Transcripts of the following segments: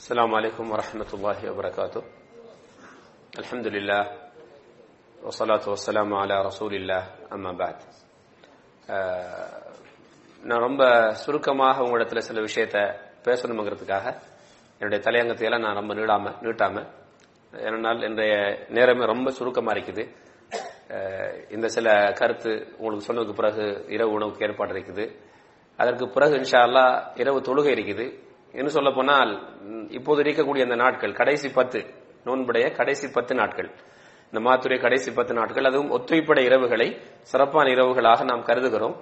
السلام عليكم ورحمة الله وبركاته الحمد لله والصلاة والسلام على رسول الله أما بعد நான் ரொம்ப சுருக்கமாக உங்களிடத்துல சில விஷயத்த பேசணுங்கிறதுக்காக என்னுடைய தலையங்கத்தை எல்லாம் நான் ரொம்ப நீடாம நீட்டாம ஏனென்றால் இன்றைய நேரமே ரொம்ப சுருக்கமா இருக்குது அஹ் இந்த சில கருத்து உங்களுக்கு சொன்னதுக்கு பிறகு இரவு உணவுக்கு ஏற்பாடு இருக்குது அதற்கு பிறகு இன்ஷா அல்லா இரவு தொழுகை இருக்குது என்ன சொல்ல போனால் இப்போது இருக்கக்கூடிய அந்த நாட்கள் கடைசி பத்து நோன்புடைய கடைசி பத்து நாட்கள். இந்த மாத்துறை கடைசி பத்து நாட்கள் அதுவும் ஒற்றைப்படை இரவுகளை சிறப்பான இரவுகளாக நாம் கருதுகிறோம்.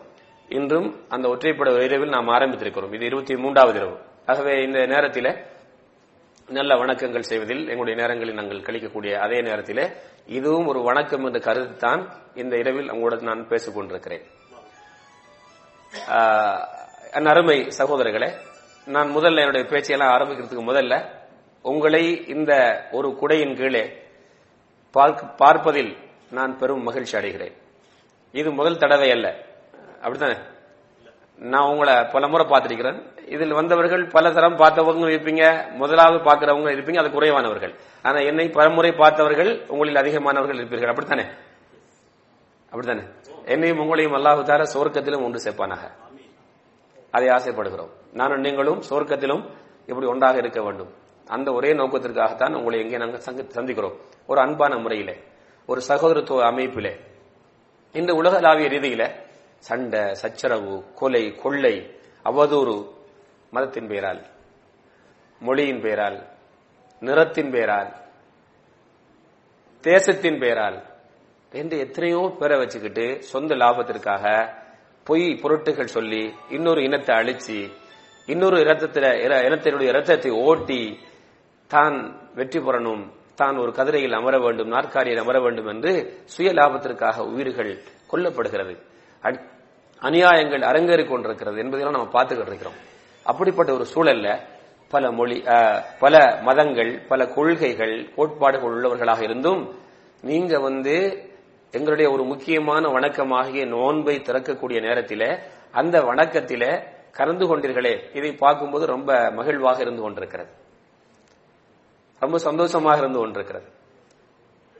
இன்றும் அந்த ஒற்றைப்பட இரவில் நாம் ஆரம்பித்திருக்கிறோம். இது இருபத்தி மூன்றாவது இரவு. ஆகவே இந்த நேரத்தில் நல்ல வணக்கங்கள் செய்வதில் எங்களுடைய நேரங்களில் நாங்கள் கழிக்கக்கூடிய அதே நேரத்தில் இதுவும் ஒரு வணக்கம் என்று கருதித்தான் இந்த இரவில் உங்களோட நான் பேசிக் கொண்டிருக்கிறேன் அருமை சகோதரர்களே நான் முதல்ல என்னுடைய பேச்சையெல்லாம் ஆரம்பிக்கிறதுக்கு முதல்ல உங்களை இந்த ஒரு குடையின் கீழே பார்ப்பதில் நான் பெரும் மகிழ்ச்சி அடைகிறேன். இது முதல் தடவை அல்ல. அப்படித்தானே? நான் உங்களை பல முறை பார்த்திருக்கிறேன். இதில் வந்தவர்கள் பல தரம் பார்த்தவங்க இருப்பீங்க. முதலாவது பார்க்கிறவங்க இருப்பீங்க. அது குறைவானவர்கள். ஆனா என்னை பலமுறை பார்த்தவர்கள் உங்களில் அதிகமானவர்கள் இருப்பீர்கள். அப்படித்தானே? அப்படித்தானே? என்னையும் உங்களையும் அல்லாஹு தார சுவர்க்கத்திலும் ஒன்று சேர்ப்பானாக. அதை ஆசைப்படுகிறோம். நானும் நீங்களும் சொர்க்கத்திலும் இப்படி ஒன்றாக இருக்க வேண்டும். அந்த ஒரே நோக்கத்திற்காகத்தான் உங்களை எங்கே நாங்கள் சந்திக்கிறோம். ஒரு அன்பான முறையிலே ஒரு சகோதரத்துவ அமைப்பிலே. இந்த உலகளாவிய ரீதியில சண்டை சச்சரவு கொலை கொள்ளை அவதூறு மதத்தின் பெயரால் மொழியின் பெயரால் நிறத்தின் பெயரால் தேசத்தின் பெயரால் என்று எத்தனையோ பேரை வச்சுக்கிட்டு சொந்த லாபத்திற்காக பொய் பொருட்டுகள் சொல்லி இன்னொரு இனத்தை அழிச்சு இன்னொரு இரத்தத்தில இர- இனத்தினுடைய இரத்தத்தை ஓட்டி தான் வெற்றி பெறணும் தான் ஒரு கதிரையில் அமர வேண்டும் நாற்காலியில் அமர வேண்டும் என்று சுய லாபத்திற்காக உயிர்கள் கொல்லப்படுகிறது. அநியாயங்கள் அரங்கேறி கொண்டிருக்கிறது என்பதெல்லாம் நம்ம பார்த்துக்கிட்டு இருக்கிறோம். அப்படிப்பட்ட ஒரு சூழல்ல பல மொழி பல மதங்கள் பல கொள்கைகள் கோட்பாடுகள் உள்ளவர்களாக இருந்தும் நீங்க வந்து எங்களுடைய ஒரு முக்கியமான வணக்கமாகிய நோன்பை திறக்கக்கூடிய நேரத்தில அந்த வணக்கத்தில கலந்து கொண்டீர்களே. இதை பார்க்கும்போது ரொம்ப மகிழ்வாக இருந்து கொண்டிருக்கிறது. ரொம்ப சந்தோஷமாக இருந்து கொண்டிருக்கிறது.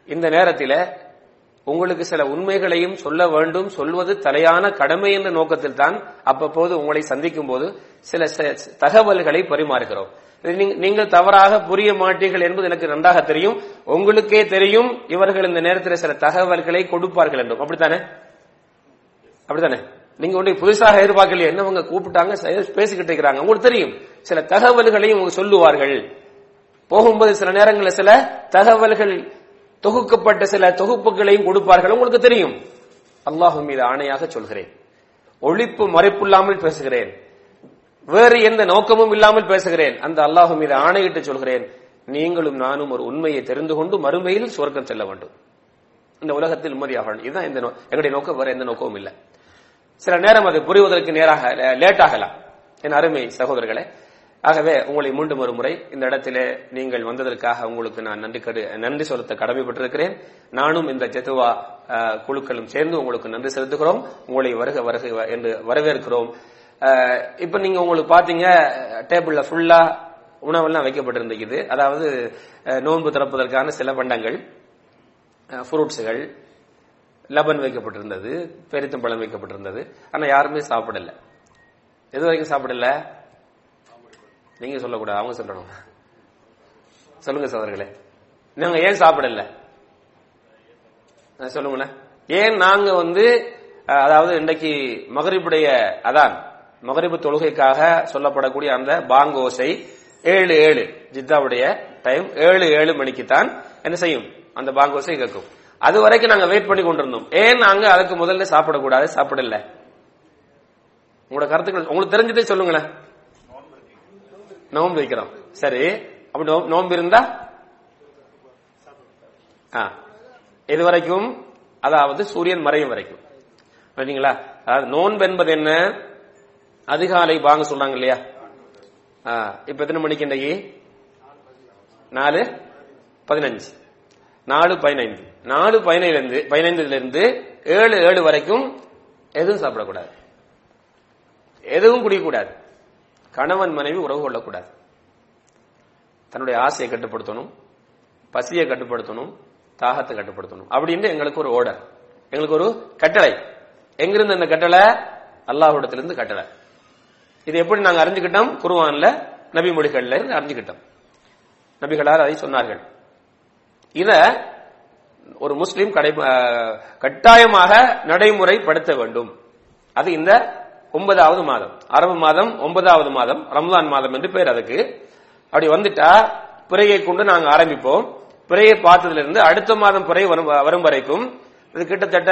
இந்த நேரத்தில உங்களுக்கு சில உண்மைகளையும் சொல்ல வேண்டும் சொல்வது தலையான கடமை என்ற நோக்கத்தில் தான் அப்பப்போது உங்களை சந்திக்கும் போது சில ச- தகவல்களை பரிமாறுகிறோம். நீங்கள் தவறாக புரிய மாட்டீர்கள் என்பது எனக்கு நன்றாக தெரியும். உங்களுக்கே தெரியும் இவர்கள் இந்த நேரத்தில் சில தகவல்களை கொடுப்பார்கள் என்றும். அப்படித்தானே? அப்படித்தானே? நீங்க ஒன்றை புதுசாக எதிர்பார்க்கலையே என்னவங்க கூப்பிட்டாங்க பேசிக்கிட்டு இருக்கிறாங்க. உங்களுக்கு தெரியும் சில தகவல்களையும் சொல்லுவார்கள். போகும்போது சில நேரங்களில் சில தகவல்கள் தொகுக்கப்பட்ட சில தொகுப்புகளையும் கொடுப்பார்கள். உங்களுக்கு தெரியும். அல்லாஹு மீது ஆணையாக சொல்கிறேன். ஒழிப்பு மறைப்பில்லாமல் பேசுகிறேன். வேறு எந்த நோக்கமும் இல்லாமல் பேசுகிறேன். அந்த அல்லாஹு மீது ஆணையிட்டு சொல்கிறேன். நீங்களும் நானும் ஒரு உண்மையை தெரிந்து கொண்டு மறுமையில் சுவர்க்கம் செல்ல வேண்டும். இந்த உலகத்தில் நிம்மதியாக இதுதான் இந்த நோ- எங்களுடைய நோக்கம். வேற எந்த நோக்கமும் இல்லை. சில நேரம் அது புரிவதற்கு நேராக லேட் ஆகலாம் என் அருமை சகோதரர்களே ஆகவே உங்களை மீண்டும் ஒரு முறை இந்த இடத்திலே நீங்கள் வந்ததற்காக உங்களுக்கு நான் நன்றி நன்றி செலுத்த கடமைப்பட்டிருக்கிறேன். நானும் இந்த ஜெத்துவா குழுக்களும் சேர்ந்து உங்களுக்கு நன்றி செலுத்துகிறோம். உங்களை வருக வருக என்று வரவேற்கிறோம். இப்ப நீங்க உங்களுக்கு பாத்தீங்க டேபிள்ல ஃபுல்லா உணவெல்லாம் வைக்கப்பட்டிருந்தது. அதாவது நோன்பு திறப்பதற்கான சில பண்டங்கள் ஃப்ரூட்ஸுகள் லபன் வைக்கப்பட்டிருந்தது பெரித்தம்பழம் வைக்கப்பட்டிருந்தது. ஆனா யாருமே சாப்பிடல. எது வரைக்கும் சாப்பிடல? நீங்க சொல்லக்கூடாது அவங்க சொல்லணும் சொல்லுங்க சோதர்களே நாங்க ஏன் சாப்பிடல? அஹ் சொல்லுங்களேன் ஏன் நாங்க வந்து அதாவது இன்றைக்கு மகரிபுடைய அதான் மகரிபு தொழுகைக்காக சொல்லப்படக்கூடிய அந்த பாங்கோசை ஏழு ஏழு ஜித்தாவுடைய டைம் ஏழு ஏழு மணிக்கு தான் என்ன செய்யும்? அந்த பாங்கோசை கேட்கும் அது வரைக்கும் நாங்க வெயிட் பண்ணி கொண்டிருந்தோம். ஏன் நாங்க அதுக்கு முதல்ல சாப்பிடக்கூடாது? சாப்பிடல. உங்களோட கருத்துக்கள் உங்களுக்கு தெரிஞ்சதே சொல்லுங்களேன். நோன்பு வைக்கிறோம். சரி. அப்படி நோ- நோன்பு இருந்தா? ஆ, இது வரைக்கும்? அதாவது சூரியன் மறையும் வரைக்கும். சரிங்களா அதாவது நோன்பு என்பது என்ன? அதிகாலை வாங்க சொல்றாங்க இல்லையா? ஆ, இப்ப எத்தனை மணிக்கு இன்றைக்கு? நாலு? பதினஞ்சு. நாலு பதினைந்து. நாலு பதினைந்து பதினைந்துல இருந்து ஏழு ஏழு வரைக்கும் எதுவும் சாப்பிடக்கூடாது. எதுவும் குடிக்கக்கூடாது. கணவன் மனைவி உறவு கொள்ளக்கூடாது. தன்னுடைய ஆசையை கட்டுப்படுத்தணும் பசியை கட்டுப்படுத்தணும் தாகத்தை கட்டுப்படுத்தணும். அப்படின்னு எங்களுக்கு ஒரு ஓர்டர் எங்களுக்கு ஒரு கட்டளை. எங்கிருந்து அந்த கட்டளை? அல்லாஹுடத்திலிருந்து கட்டளை. இது எப்படி நாங்க அறிஞ்சுக்கிட்டோம்? குருவான்ல நபி மொழிகள்ல இருந்து அறிஞ்சுக்கிட்டோம். நபிகளார் அதை சொன்னார்கள். இத ஒரு முஸ்லீம் கடை கட்டாயமாக நடைமுறைப்படுத்த வேண்டும். அது இந்த ஒன்பதாவது மாதம். அரபு மாதம் ஒன்பதாவது மாதம். ரம்லான் மாதம் என்று பேர் அதுக்கு. அப்படி வந்துட்டா பிறையை கொண்டு நாங்க ஆரம்பிப்போம். பிறையை பார்த்ததுல இருந்து அடுத்த மாதம் பிறை வரும் வரும் வரைக்கும் இது கிட்டத்தட்ட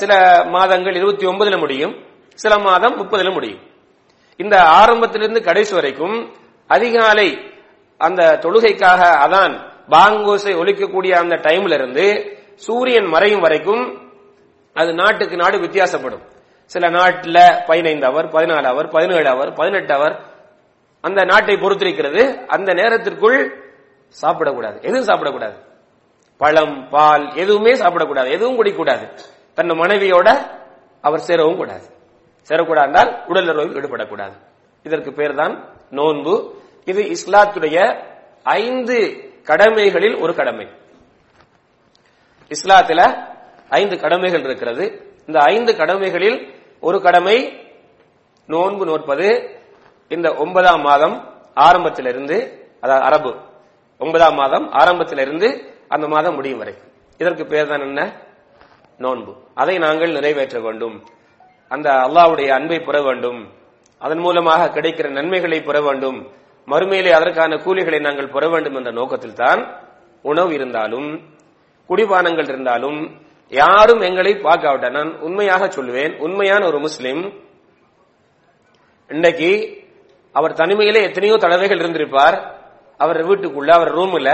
சில மாதங்கள் இருபத்தி ஒன்பதுல முடியும் சில மாதம் முப்பதுல முடியும். இந்த ஆரம்பத்திலிருந்து கடைசி வரைக்கும் அதிகாலை அந்த தொழுகைக்காக அதான் பாங்கோசை ஒலிக்கக்கூடிய அந்த டைம்ல இருந்து சூரியன் மறையும் வரைக்கும் அது நாட்டுக்கு நாடு வித்தியாசப்படும். சில நாட்டில் பதினைந்து அவர் பதினாலு அவர் பதினேழு அவர் பதினெட்டு அவர் அந்த நாட்டை பொறுத்திருக்கிறது. அந்த நேரத்திற்குள் சாப்பிடக்கூடாது. எதுவும் சாப்பிடக்கூடாது. பழம் பால் எதுவுமே சாப்பிடக்கூடாது. எதுவும் குடிக்கக்கூடாது. தன் மனைவியோட அவர் சேரவும் கூடாது. சேரக்கூடாதால் என்றால் உடல் உறவில் ஈடுபடக்கூடாது. இதற்கு பேர் தான் நோன்பு. இது இஸ்லாத்துடைய ஐந்து கடமைகளில் ஒரு கடமை. இஸ்லாத்துல ஐந்து கடமைகள் இருக்கிறது. இந்த ஐந்து கடமைகளில் ஒரு கடமை நோன்பு நோற்பது. இந்த ஒன்பதாம் மாதம் ஆரம்பத்திலிருந்து அதாவது அரபு ஒன்பதாம் மாதம் ஆரம்பத்திலிருந்து அந்த மாதம் முடியும் வரை. இதற்கு பேர் தான் என்ன? நோன்பு. அதை நாங்கள் நிறைவேற்ற வேண்டும். அந்த அல்லாவுடைய அன்பை பெற வேண்டும். அதன் மூலமாக கிடைக்கிற நன்மைகளை பெற வேண்டும். மறுமையிலே அதற்கான கூலிகளை நாங்கள் பெற வேண்டும் என்ற நோக்கத்தில் தான் உணவு இருந்தாலும் குடிபானங்கள் இருந்தாலும் யாரும் எங்களை பார்க்காவிட்ட நான் உண்மையாக சொல்லுவேன் உண்மையான ஒரு முஸ்லிம் இன்றைக்கு அவர் தனிமையில எத்தனையோ தடவைகள் இருந்திருப்பார் அவர் வீட்டுக்குள்ள அவர் ரூம்ல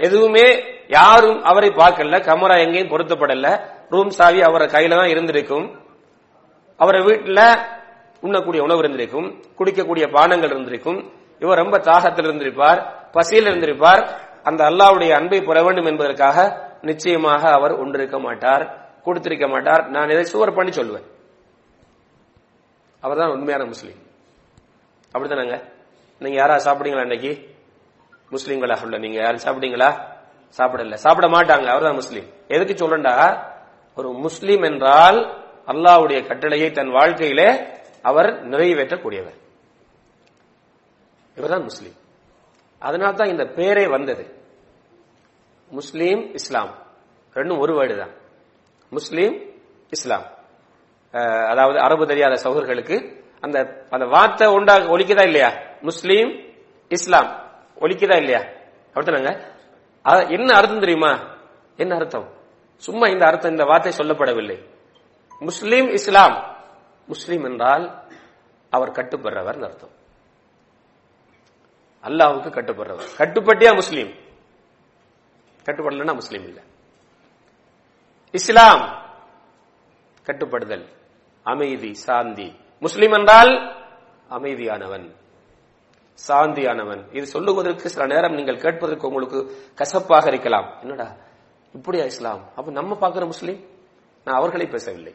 எதுவுமே யாரும் அவரை பார்க்கல கமரா எங்கேயும் பொருத்தப்படல ரூம் சாவி அவரை கையில தான் இருந்திருக்கும் அவரை வீட்டுல உண்ணக்கூடிய உணவு இருந்திருக்கும் குடிக்கக்கூடிய பானங்கள் இருந்திருக்கும் இவர் ரொம்ப தாகத்தில் இருந்திருப்பார் பசியில் இருந்திருப்பார் அந்த அல்லாவுடைய அன்பை பெற வேண்டும் என்பதற்காக நிச்சயமாக அவர் ஒன்றிருக்க மாட்டார் கொடுத்திருக்க மாட்டார். நான் இதை சுவர் பண்ணி சொல்லுவேன் அவர்தான் உண்மையான முஸ்லீம். அப்படித்தானங்க? நீங்க யாரா சாப்பிடுங்களா இன்னைக்கு? முஸ்லீம்களா சொல்ல நீங்க யாரும் சாப்பிட்டீங்களா சாப்பிடல. சாப்பிட மாட்டாங்க. அவர்தான் முஸ்லீம். எதுக்கு சொல்லண்டா ஒரு முஸ்லீம் என்றால் அல்லாவுடைய கட்டளையை தன் வாழ்க்கையிலே அவர் நிறைவேற்றக்கூடியவர். இவர்தான் முஸ்லீம். அதனால தான் இந்த பேரே வந்தது. முஸ்லீம் இஸ்லாம். ரெண்டும் ஒரு வேர்டு தான். முஸ்லீம் இஸ்லாம். அதாவது அரபு தெரியாத சகோதரர்களுக்கு அந்த அந்த வார்த்தை உண்டா ஒலிக்குதா இல்லையா? முஸ்லீம் இஸ்லாம். ஒலிக்குதா இல்லையா? அப்படித்தாங்க என்ன அர்த்தம் தெரியுமா? என்ன அர்த்தம்? சும்மா இந்த அர்த்தம் இந்த வார்த்தை சொல்லப்படவில்லை. முஸ்லீம் இஸ்லாம். முஸ்லீம் என்றால் அவர் கட்டுப்படுறவர் அர்த்தம். அல்லாஹ்வுக்கு கட்டுப்படுறவர். கட்டுப்பட்டியா முஸ்லீம்? கட்டுப்படலன்னா முஸ்லீம் இல்ல. இஸ்லாம் கட்டுப்படுதல் அமைதி சாந்தி. முஸ்லீம் என்றால் அமைதியானவன். சாந்தியானவன். இது சொல்லுவதற்கு சில நேரம் நீங்கள் கேட்பதற்கு உங்களுக்கு கசப்பாக இருக்கலாம். என்னடா இப்படியா இஸ்லாம்? அப்ப நம்ம பார்க்கிற முஸ்லீம்? நான் அவர்களை பேசவில்லை.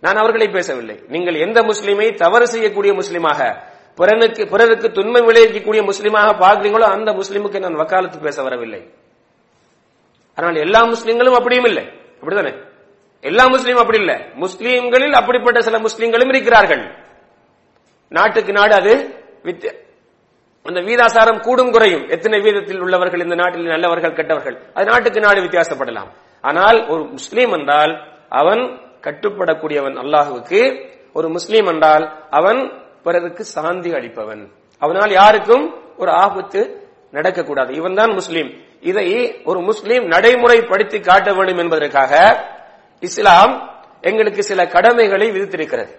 நான் அவர்களை பேசவில்லை. நீங்கள் எந்த முஸ்லீமை தவறு செய்யக்கூடிய முஸ்லிமாக பிறனுக்கு பிறருக்கு துன்பம் விளைவிக்கக்கூடிய முஸ்லீமாக பார்க்கிறீங்களோ அந்த முஸ்லிமுக்கு நான் வக்காலத்து பேச வரவில்லை. ஆனால் எல்லா முஸ்லிம்களும் அப்படியும் இல்லை. அப்படிதானே எல்லா முஸ்லீம் அப்படி இல்லை. முஸ்லீம்களில் அப்படிப்பட்ட சில முஸ்லீம்களும் இருக்கிறார்கள். நாட்டுக்கு நாடு அது வித்திய அந்த வீதாசாரம் கூடும் குறையும். எத்தனை வீதத்தில் உள்ளவர்கள் இந்த நாட்டில் நல்லவர்கள் கெட்டவர்கள்? அது நாட்டுக்கு நாடு வித்தியாசப்படலாம். ஆனால் ஒரு முஸ்லீம் என்றால் அவன் கட்டுப்படக்கூடியவன் அல்லாஹுவுக்கு ஒரு முஸ்லீம் என்றால் அவன் பிறருக்கு சாந்தி அளிப்பவன். அவனால் யாருக்கும் ஒரு ஆபத்து நடக்கக்கூடாது. இவன் தான் முஸ்லீம். இதை ஒரு முஸ்லீம் நடைமுறைப்படுத்தி காட்ட வேண்டும் என்பதற்காக இஸ்லாம் எங்களுக்கு சில கடமைகளை விதித்திருக்கிறது.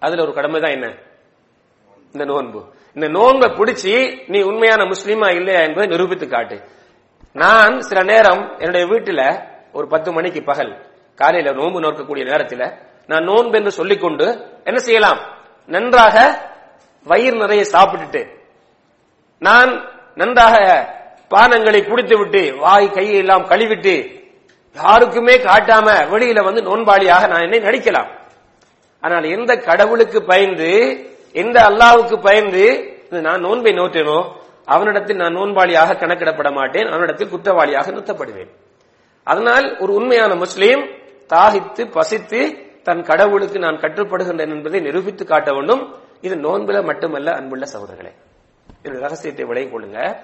அதுல ஒரு கடமை தான் என்ன? இந்த நோன்பு. இந்த நோன்பை பிடிச்சி நீ உண்மையான முஸ்லீமா இல்லையா என்பதை நிரூபித்து காட்டு. நான் சில நேரம் என்னுடைய வீட்டுல ஒரு பத்து மணிக்கு பகல் காலையில நோன்பு நோக்கக்கூடிய நேரத்தில் நான் நோன்பு என்று சொல்லிக்கொண்டு என்ன செய்யலாம்? நன்றாக வயிறு நிறைய சாப்பிட்டுட்டு நான் நன்றாக பானங்களை குடித்து விட்டு வாய் கையை எல்லாம் கழுவிட்டு யாருக்குமே காட்டாம வெளியில வந்து நோன்பாளியாக நான் என்னை நடிக்கலாம். ஆனால் எந்த கடவுளுக்கு பயந்து எந்த அல்லாவுக்கு பயந்து நான் நோன்பை நோற்றேனோ அவனிடத்தில் நான் நோன்பாளியாக கணக்கிடப்பட மாட்டேன் அவனிடத்தில் குற்றவாளியாக நிறுத்தப்படுவேன். அதனால் ஒரு உண்மையான முஸ்லீம் தாகித்து பசித்து தன் கடவுளுக்கு நான் கட்டுப்படுகின்றேன் என்பதை நிரூபித்து காட்ட வேண்டும். இது நோன்பில மட்டுமல்ல அன்புள்ள சகோதரர்களே. இந்த ரகசியத்தை விளைய கொள்ளுங்க.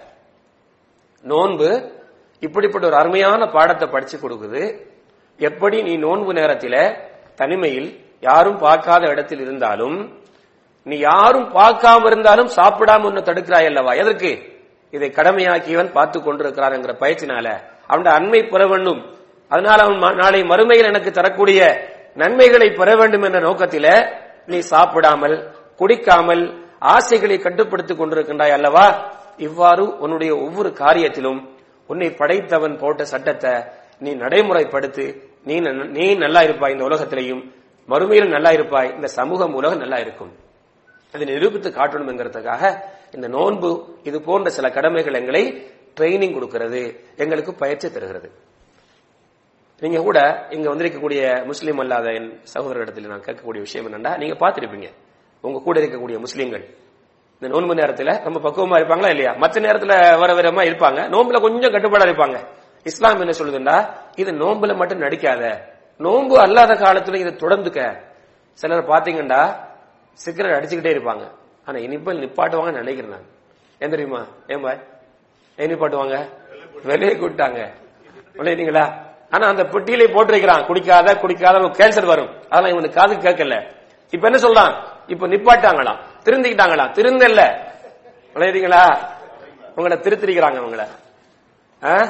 நோன்பு இப்படிப்பட்ட ஒரு அருமையான பாடத்தை படிச்சு கொடுக்குது. எப்படி நீ நோன்பு நேரத்தில தனிமையில் யாரும் பார்க்காத இடத்தில் இருந்தாலும் நீ யாரும் பார்க்காம இருந்தாலும் சாப்பிடாம ஒன்னு தடுக்கிறாய் அல்லவா? எதற்கு? இதை கடமையாக்கியவன் பார்த்து கொண்டிருக்கிறான் என்கிற பயிற்சினால அவன் அண்மை புறவண்ணும் அதனால அவன் ம- நாளை மறுமையில் எனக்கு தரக்கூடிய நன்மைகளை பெற வேண்டும் என்ற நோக்கத்தில நீ சாப்பிடாமல் குடிக்காமல் ஆசைகளை கட்டுப்படுத்திக் கொண்டிருக்கின்றாய் அல்லவா? இவ்வாறு உன்னுடைய ஒவ்வொரு காரியத்திலும் உன்னை படைத்தவன் போட்ட சட்டத்தை நீ நடைமுறைப்படுத்து நீ நீ நல்லா இருப்பாய் இந்த உலகத்திலையும் மறுமையிலும் நல்லா இருப்பாய் இந்த சமூகம் உலகம் நல்லா இருக்கும். அதை நிரூபித்து காட்டணும் என்கிறதுக்காக இந்த நோன்பு இது போன்ற சில கடமைகள் எங்களை ட்ரைனிங் கொடுக்கிறது எங்களுக்கு பயிற்சி தருகிறது. நீங்க கூட இங்க வந்திருக்கக்கூடிய முஸ்லீம் அல்லாத என் சகோதரரிடத்தில் நான் கேட்கக்கூடிய விஷயம் என்னன்னா நீங்க பார்த்திருப்பீங்க. உங்க கூட இருக்கக்கூடிய முஸ்லீம்கள். இந்த நோன்பு நேரத்துல ரொம்ப பக்குவமா இருப்பாங்களா இல்லையா? மற்ற நேரத்துல வர வரமா இருப்பாங்க. நோன்புல கொஞ்சம் கட்டுப்பாடா இருப்பாங்க. இஸ்லாம் என்ன சொல்லுதுன்னா இது நோன்புல மட்டும் நடிக்காத. நோன்பு அல்லாத காலத்துல இதை தொடர்ந்துக்க. சிலர் பாத்தீங்கன்னா சிகரெட் அடிச்சுக்கிட்டே இருப்பாங்க. ஆனா இனிப்பல் நிப்பாட்டுவாங்கன்னு நினைக்கிறேன் நான். ஏன் தெரியுமா? ஏன் பாய்? ஏன் நிப்பாட்டுவாங்க? வெளியே கூட்டாங்க விளையாடுங்களா ஆனா அந்த பெட்டியிலே போட்டிருக்கிறான். குடிக்காத குடிக்காத கேன்சர் வரும். அதெல்லாம் இவனுக்கு காது கேட்கல. இப்ப என்ன சொல்றான்? இப்ப நிப்பாட்டாங்களா? திருந்திக்கிட்டாங்களா? திருந்தல்ல விளையாடுங்களா உங்களை திருத்திருக்கிறாங்க உங்களை ஆ?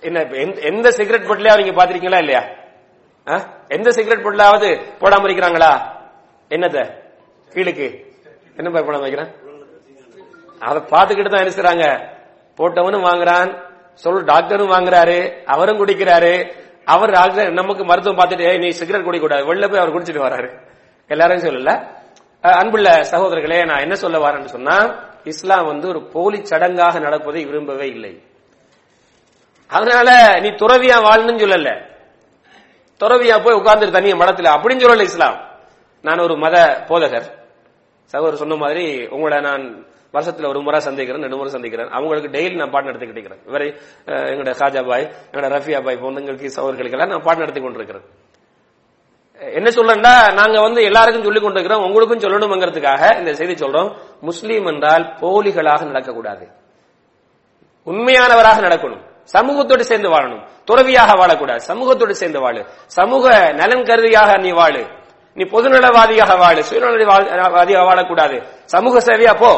என்ன எந்த- எந்த சிகரெட் பொட்டிலையாவது நீங்க பாத்திருக்கீங்களா இல்லையா? ஆ? எந்த சிகரெட் பொட்டிலாவது போடாம இருக்கிறாங்களா? என்னத்த கீழுக்கு. என்ன போய் போடாம வைக்கிறேன் அதை பார்த்துக்கிட்டு தான் இருக்கிறாங்க போட்டவனும் வாங்குறான். சொல் டாக்டரும் வாங்குறாரு அவரும் குடிக்கிறாரு. அவர் டாக்டர் நமக்கு மருத்துவம் பார்த்துட்டு நீ சிகரெட் குடிக்க கூடாது வெளில போய் அவர் குடிச்சிட்டு வராரு. எல்லாரும் சொல்லல. அன்புள்ள சகோதரர்களே நான் என்ன சொல்ல வரேன்னு சொன்னா இஸ்லாம் வந்து ஒரு போலி சடங்காக நடப்பதை விரும்பவே இல்லை. அதனால நீ துறவியா வாழணும்னு சொல்லல. துறவியா போய் உட்கார்ந்து தனிய மடத்துல. அப்படின்னு சொல்லல இஸ்லாம். நான் ஒரு மத போதகர். சகோதரர் சொன்ன மாதிரி உங்களை நான் வருஷத்துல ஒரு முறை சந்திக்கிறேன் ரெண்டு முறை சந்திக்கிறேன் அவங்களுக்கு டெய்லி நான் பாட்டு நடத்திக்கிட்டு இருக்கிறேன் இவரை எங்களோட காஜா பாய் எங்களோட ரஃபியா பாய் போன்றங்களுக்கு எல்லாம் நான் பாட்டு நடத்தி கொண்டிருக்கிறேன் என்ன சொல்றேன்னா நாங்க வந்து எல்லாருக்கும் சொல்லிக் கொண்டிருக்கிறோம் உங்களுக்கும் சொல்லணுங்கிறதுக்காக இந்த செய்தி சொல்றோம் முஸ்லீம் என்றால் போலிகளாக நடக்கக்கூடாது உண்மையானவராக நடக்கணும் சமூகத்தோடு சேர்ந்து வாழணும் துறவியாக வாழக்கூடாது சமூகத்தோடு சேர்ந்து வாழு சமூக நலன் கருதியாக நீ வாழு நீ பொதுநலவாதியாக வாழு சுயநலவாதியாக வாழக்கூடாது சமூக சேவையா போ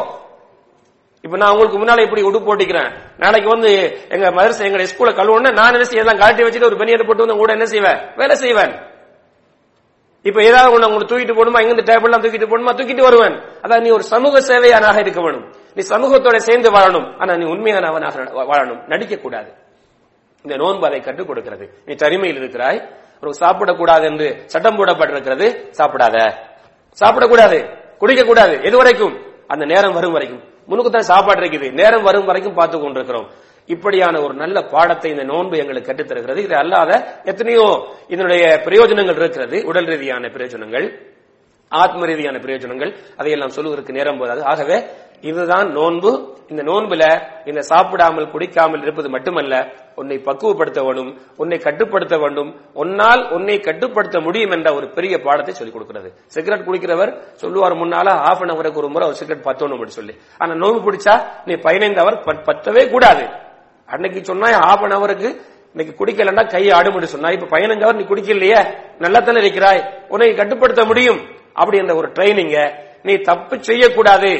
இப்ப நான் உங்களுக்கு முன்னால இப்படி உடுப்பு போட்டிக்கிறேன். நாளைக்கு வந்து எங்க மதரசை எங்க ஸ்கூல கழுவுனா நான் என்ன செய்யலாம் கழட்டி வச்சுட்டு ஒரு பெனியனை போட்டு வந்து கூட என்ன செய்வேன்? வேலை செய்வேன். இப்ப ஏதாவது ஒண்ணு உங்களுக்கு தூக்கிட்டு போடுமா இங்க டேபிள் தூக்கிட்டு போடுமா தூக்கிட்டு வருவேன். அதான் நீ ஒரு சமூக சேவையானாக இருக்க வேணும் நீ சமூகத்தோட சேர்ந்து வாழணும். ஆனா நீ உண்மையானவனாக வாழணும். நடிக்க கூடாது இந்த நோன்பு அதை கற்றுக் கொடுக்கிறது. நீ தனிமையில் இருக்கிறாய். ஒரு சாப்பிடக்கூடாது என்று சட்டம் போடப்பட்டிருக்கிறது. சாப்பிடாத. சாப்பிடக்கூடாது. குடிக்க கூடாது எது வரைக்கும் அந்த நேரம் வரும் வரைக்கும். முன்னுக்கு தான் சாப்பாடு இருக்குது. நேரம் வரும் வரைக்கும் பார்த்து கொண்டிருக்கிறோம். இப்படியான ஒரு நல்ல பாடத்தை இந்த நோன்பு எங்களுக்கு கற்றுத்தருகிறது இது அல்லாத எத்தனையோ இதனுடைய பிரயோஜனங்கள் இருக்கிறது. உடல் ரீதியான பிரயோஜனங்கள் ஆத்ம ரீதியான பிரயோஜனங்கள் அதையெல்லாம் சொல்லுவதற்கு நேரம் போதாது. ஆகவே இதுதான் நோன்பு. இந்த நோன்புல இந்த சாப்பிடாமல் குடிக்காமல் இருப்பது மட்டுமல்ல உன்னை பக்குவப்படுத்த வேண்டும் உன்னை கட்டுப்படுத்த வேண்டும் உன்னால் உன்னை கட்டுப்படுத்த முடியும் என்ற ஒரு பெரிய பாடத்தை சொல்லிக் கொடுக்கிறது. சிகரெட் குடிக்கிறவர் சொல்லுவார் முன்னால ஹாஃப் அன் அவருக்கு ஒரு முறை ஒரு சிகரெட் பத்தணும் அப்படி சொல்லி. ஆனா நோன்பு பிடிச்சா நீ பதினைந்து அவர் பத்தவே கூடாது. அன்னைக்கு சொன்னா ஹாஃப் அன் அவருக்கு இன்னைக்கு குடிக்கலன்னா கை ஆடுமுடி சொன்னா. இப்ப பதினஞ்சு அவர் நீ குடிக்கலையே நல்லா தானே இருக்கிறாய் உன்னை கட்டுப்படுத்த முடியும் அப்படி என்ற ஒரு ட்ரைனிங்க நீ தப்பு செய்யக்கூடாது.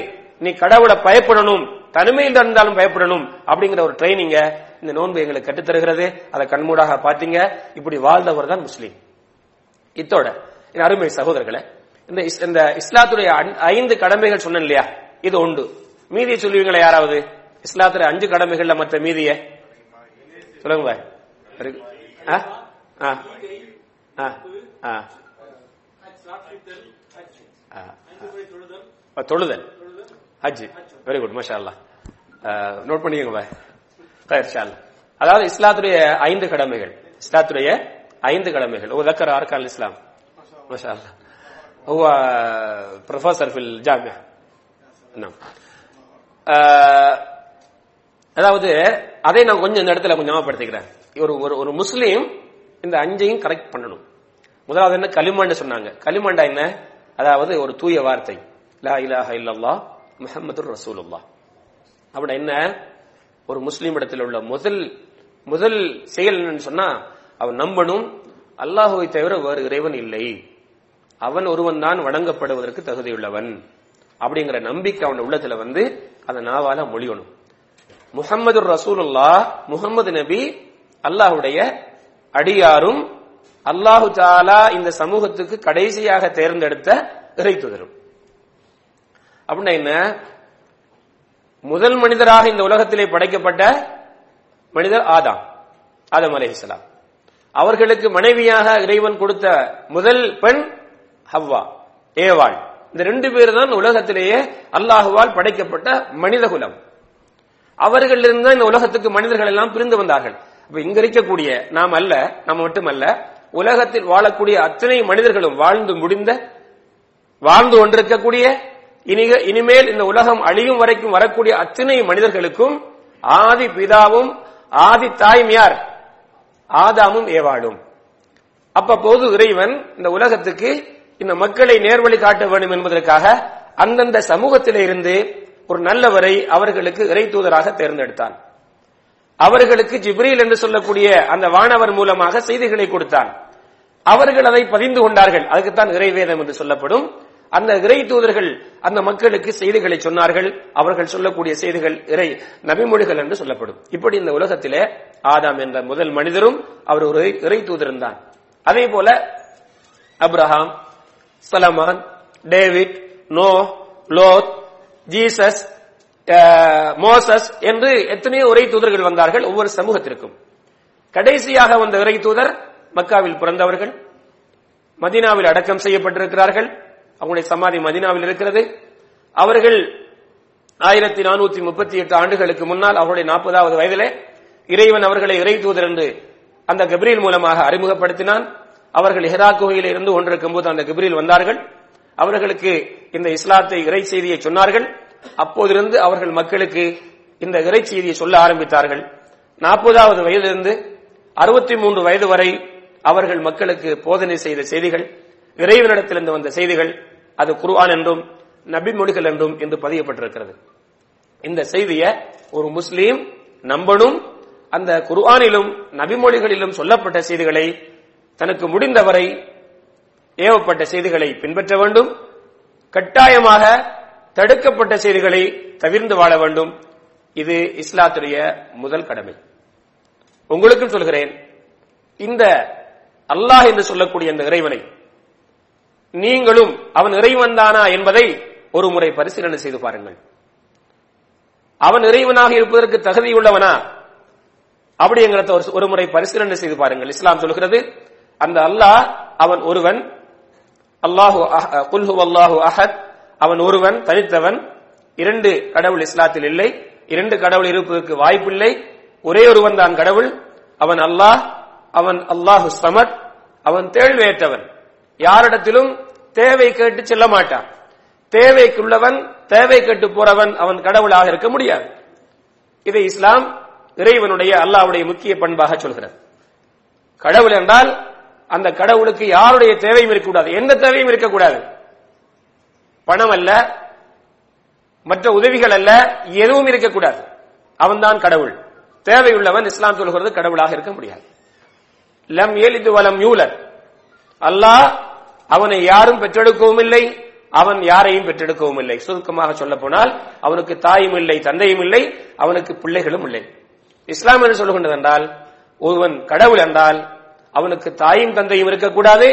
நீ கடவுளை பயப்படணும் தனிமையில் இருந்தாலும் பயப்படணும் அப்படிங்கிற ஒரு ட்ரைனிங்க இந்த நோன்பு எங்களுக்கு கட்டுத்தருகிறது அதை கண்மூடாக பாத்தீங்க இப்படி வாழ்ந்தவர் தான் முஸ்லீம் இத்தோட என் அருமை சகோதரர்களே இந்த இஸ்- இந்த இஸ்லாத்துடைய ஐந்து கடமைகள் சொன்னேன் இல்லையா இது உண்டு மீதியை சொல்லுவீங்களா யாராவது இஸ்லாத்துல அஞ்சு கடமைகள்ல மற்ற மீதிய சொல்லுங்க ஆ? ஆ. ஆ. ஆ. ஆ. ஆ, தொழுதல் ஹஜ் வெரி குட் மஷா அல்லா நோட் பண்ணிக்கோங்க பாய் கயிர் ஷா அல்லாஹ். அதாவது இஸ்லாத்துடைய ஐந்து கடமைகள் இஸ்லாத்துடைய ஐந்து கடமைகள் هو ذكر اركان الاسلام ما شاء الله هو بروفيسور في الجامعه என்ன? ஆஹ், அதாவது அதை நான் கொஞ்சம் இந்த இடத்துல கொஞ்சம் ஞாபகப்படுத்திக்கிறேன் ஒரு ஒரு ஒரு முஸ்லீம் இந்த அஞ்சையும் கரெக்ட் பண்ணணும் முதலாவது என்ன களிமண்னு சொன்னாங்க களிமண்டா என்ன அதாவது ஒரு தூய வார்த்தை லா இலாஹ இல்லல்லாஹ் முகமது ரசூலுல்லா அப்படி என்ன? ஒரு முஸ்லீம் இடத்தில் உள்ள முதல் முதல் செயல் என்னன்னு சொன்னா அவன் நம்பனும் அல்லாஹுவை தவிர வேறு இறைவன் இல்லை. அவன் ஒருவன் தான் வணங்கப்படுவதற்கு தகுதியுள்ளவன். அப்படிங்கிற நம்பிக்கை அவன் உள்ளத்துல வந்து அந்த நாவால மொழியணும். முகமது ரசூலுல்லா முகமது நபி அல்லாஹுடைய அடியாரும் அல்லாஹு தாலா இந்த சமூகத்துக்கு கடைசியாக தேர்ந்தெடுத்த இறை துதரும். அப்படின்னா என்ன? முதல் மனிதராக இந்த உலகத்திலே படைக்கப்பட்ட மனிதர் ஆதாம் ஆதம் அலைஹிஸ்ஸலாம் அவர்களுக்கு மனைவியாக இறைவன் கொடுத்த முதல் பெண் ஹவ்வா ஏவாள். இந்த ரெண்டு பேர் தான் உலகத்திலேயே அல்லாஹுவால் படைக்கப்பட்ட மனித குலம். அவர்களிலிருந்து இந்த உலகத்துக்கு மனிதர்கள் எல்லாம் பிரிந்து வந்தார்கள். அப்ப இங்க இருக்கக்கூடிய நாம் அல்ல நாம் மட்டுமல்ல உலகத்தில் வாழக்கூடிய அத்தனை மனிதர்களும் வாழ்ந்து முடிந்த வாழ்ந்து கொண்டிருக்கக்கூடிய இனி இனிமேல் இந்த உலகம் அழியும் வரைக்கும் வரக்கூடிய அத்தனை மனிதர்களுக்கும் ஆதி பிதாவும் ஆதி தாயும் யார் ஆதாமும் ஏவாளும். அப்பப்போது இறைவன் இந்த உலகத்துக்கு இந்த மக்களை நேர்வழி காட்ட வேண்டும் என்பதற்காக அந்தந்த சமூகத்திலிருந்து ஒரு நல்லவரை அவர்களுக்கு இறை தூதராக தேர்ந்தெடுத்தான். அவர்களுக்கு ஜிப்ரீல் என்று சொல்லக்கூடிய அந்த வானவர் மூலமாக செய்திகளை கொடுத்தான். அவர்கள் அதை பதிந்து கொண்டார்கள். அதுக்குத்தான் இறைவேதம் என்று சொல்லப்படும். அந்த இறை தூதர்கள் அந்த மக்களுக்கு செய்திகளை சொன்னார்கள். அவர்கள் சொல்லக்கூடிய செய்திகள் இறை நபிமொழிகள் என்று சொல்லப்படும். இப்படி இந்த உலகத்திலே ஆதாம் என்ற முதல் மனிதரும் அவர் ஒரு இறை தூதரும் தான். அதே போல Abraham Solomon David Noah Lot Jesus Moses என்று எத்தனையோ உரை தூதர்கள் வந்தார்கள் ஒவ்வொரு சமூகத்திற்கும். கடைசியாக வந்த இறை தூதர் மக்காவில் பிறந்தவர்கள் மதினாவில் அடக்கம் செய்யப்பட்டிருக்கிறார்கள். அவங்களுடைய சமாதி மதீனாவில் இருக்கிறது. அவர்கள் ஆயிரத்தி நானூத்தி முப்பத்தி எட்டு ஆண்டுகளுக்கு முன்னால் அவருடைய நாற்பதாவது வயதிலே இறைவன் அவர்களை இறை தூதர் என்று அந்த கபிரில் மூலமாக அறிமுகப்படுத்தினான். அவர்கள் ஹெரா குகையில் இருந்து ஒன்றிருக்கும் போது அந்த கபிரில் வந்தார்கள். அவர்களுக்கு இந்த இஸ்லாத்தை இறை செய்தியை சொன்னார்கள். அப்போதிருந்து அவர்கள் மக்களுக்கு இந்த இறை செய்தியை சொல்ல ஆரம்பித்தார்கள். நாற்பதாவது வயதிலிருந்து அறுபத்தி மூன்று வயது வரை அவர்கள் மக்களுக்கு போதனை செய்த செய்திகள் இறைவனிடத்திலிருந்து வந்த செய்திகள் அது குர்ஆன் என்றும் நபி மொழிகள் என்றும் என்று பதியப்பட்டிருக்கிறது. இந்த செய்தியை ஒரு முஸ்லீம் நம்பனும் அந்த குர்ஆனிலும் நபிமொழிகளிலும் சொல்லப்பட்ட செய்திகளை தனக்கு முடிந்தவரை ஏவப்பட்ட செய்திகளை பின்பற்ற வேண்டும். கட்டாயமாக தடுக்கப்பட்ட செய்திகளை தவிர்ந்து வாழ வேண்டும். இது இஸ்லாத்துடைய முதல் கடமை. உங்களுக்கும் சொல்கிறேன் இந்த அல்லாஹ் என்று சொல்லக்கூடிய இந்த இறைவனை நீங்களும் அவன் இறைவன் தானா என்பதை ஒரு முறை பரிசீலனை செய்து பாருங்கள். அவன் இறைவனாக இருப்பதற்கு தகுதியுள்ளவனா அப்படிங்கிறத ஒரு- ஒரு முறை பரிசீலனை செய்து பாருங்கள். இஸ்லாம் சொல்கிறது அந்த அல்லாஹ் அவன் ஒருவன் அல்லாஹு அஹ்- அல்லாஹு அஹத் அவன் ஒருவன் தனித்தவன் இரண்டு கடவுள் இஸ்லாத்தில் இல்லை இரண்டு கடவுள் இருப்பதற்கு வாய்ப்பில்லை ஒரே ஒருவன் தான் கடவுள் அவன் அல்லாஹ் அவன் அல்லாஹு சமத் அவன் தேழ்வையற்றவன் யாரிடத்திலும் தேவை கேட்டு செல்ல மாட்டான். தேவைக்குள்ளவன் தேவை கேட்டு போறவன் அவன் கடவுளாக இருக்க முடியாது. இதை இஸ்லாம் இறைவனுடைய அல்லாவுடைய முக்கிய பண்பாக சொல்கிறது. கடவுள் என்றால் அந்த கடவுளுக்கு யாருடைய தேவையும் இருக்கக்கூடாது. எந்த தேவையும் இருக்கக்கூடாது. பணம் அல்ல மற்ற உதவிகள் அல்ல எதுவும் இருக்கக்கூடாது. அவன்தான் கடவுள். தேவையுள்ளவன் இஸ்லாம் சொல்கிறது கடவுளாக இருக்க முடியாது. லம் ஏலிது வலம் யூலர் அல்லாஹ் அவனை யாரும் பெற்றெடுக்கவும் இல்லை. அவன் யாரையும் பெற்றெடுக்கவும் இல்லை. சுருக்கமாக சொல்ல போனால் அவனுக்கு தாயும் இல்லை தந்தையும் இல்லை அவனுக்கு பிள்ளைகளும் இல்லை. இஸ்லாம் என்று சொல்லுகின்றது என்றால் ஒருவன் கடவுள் என்றால் அவனுக்கு தாயும் தந்தையும் இருக்கக்கூடாது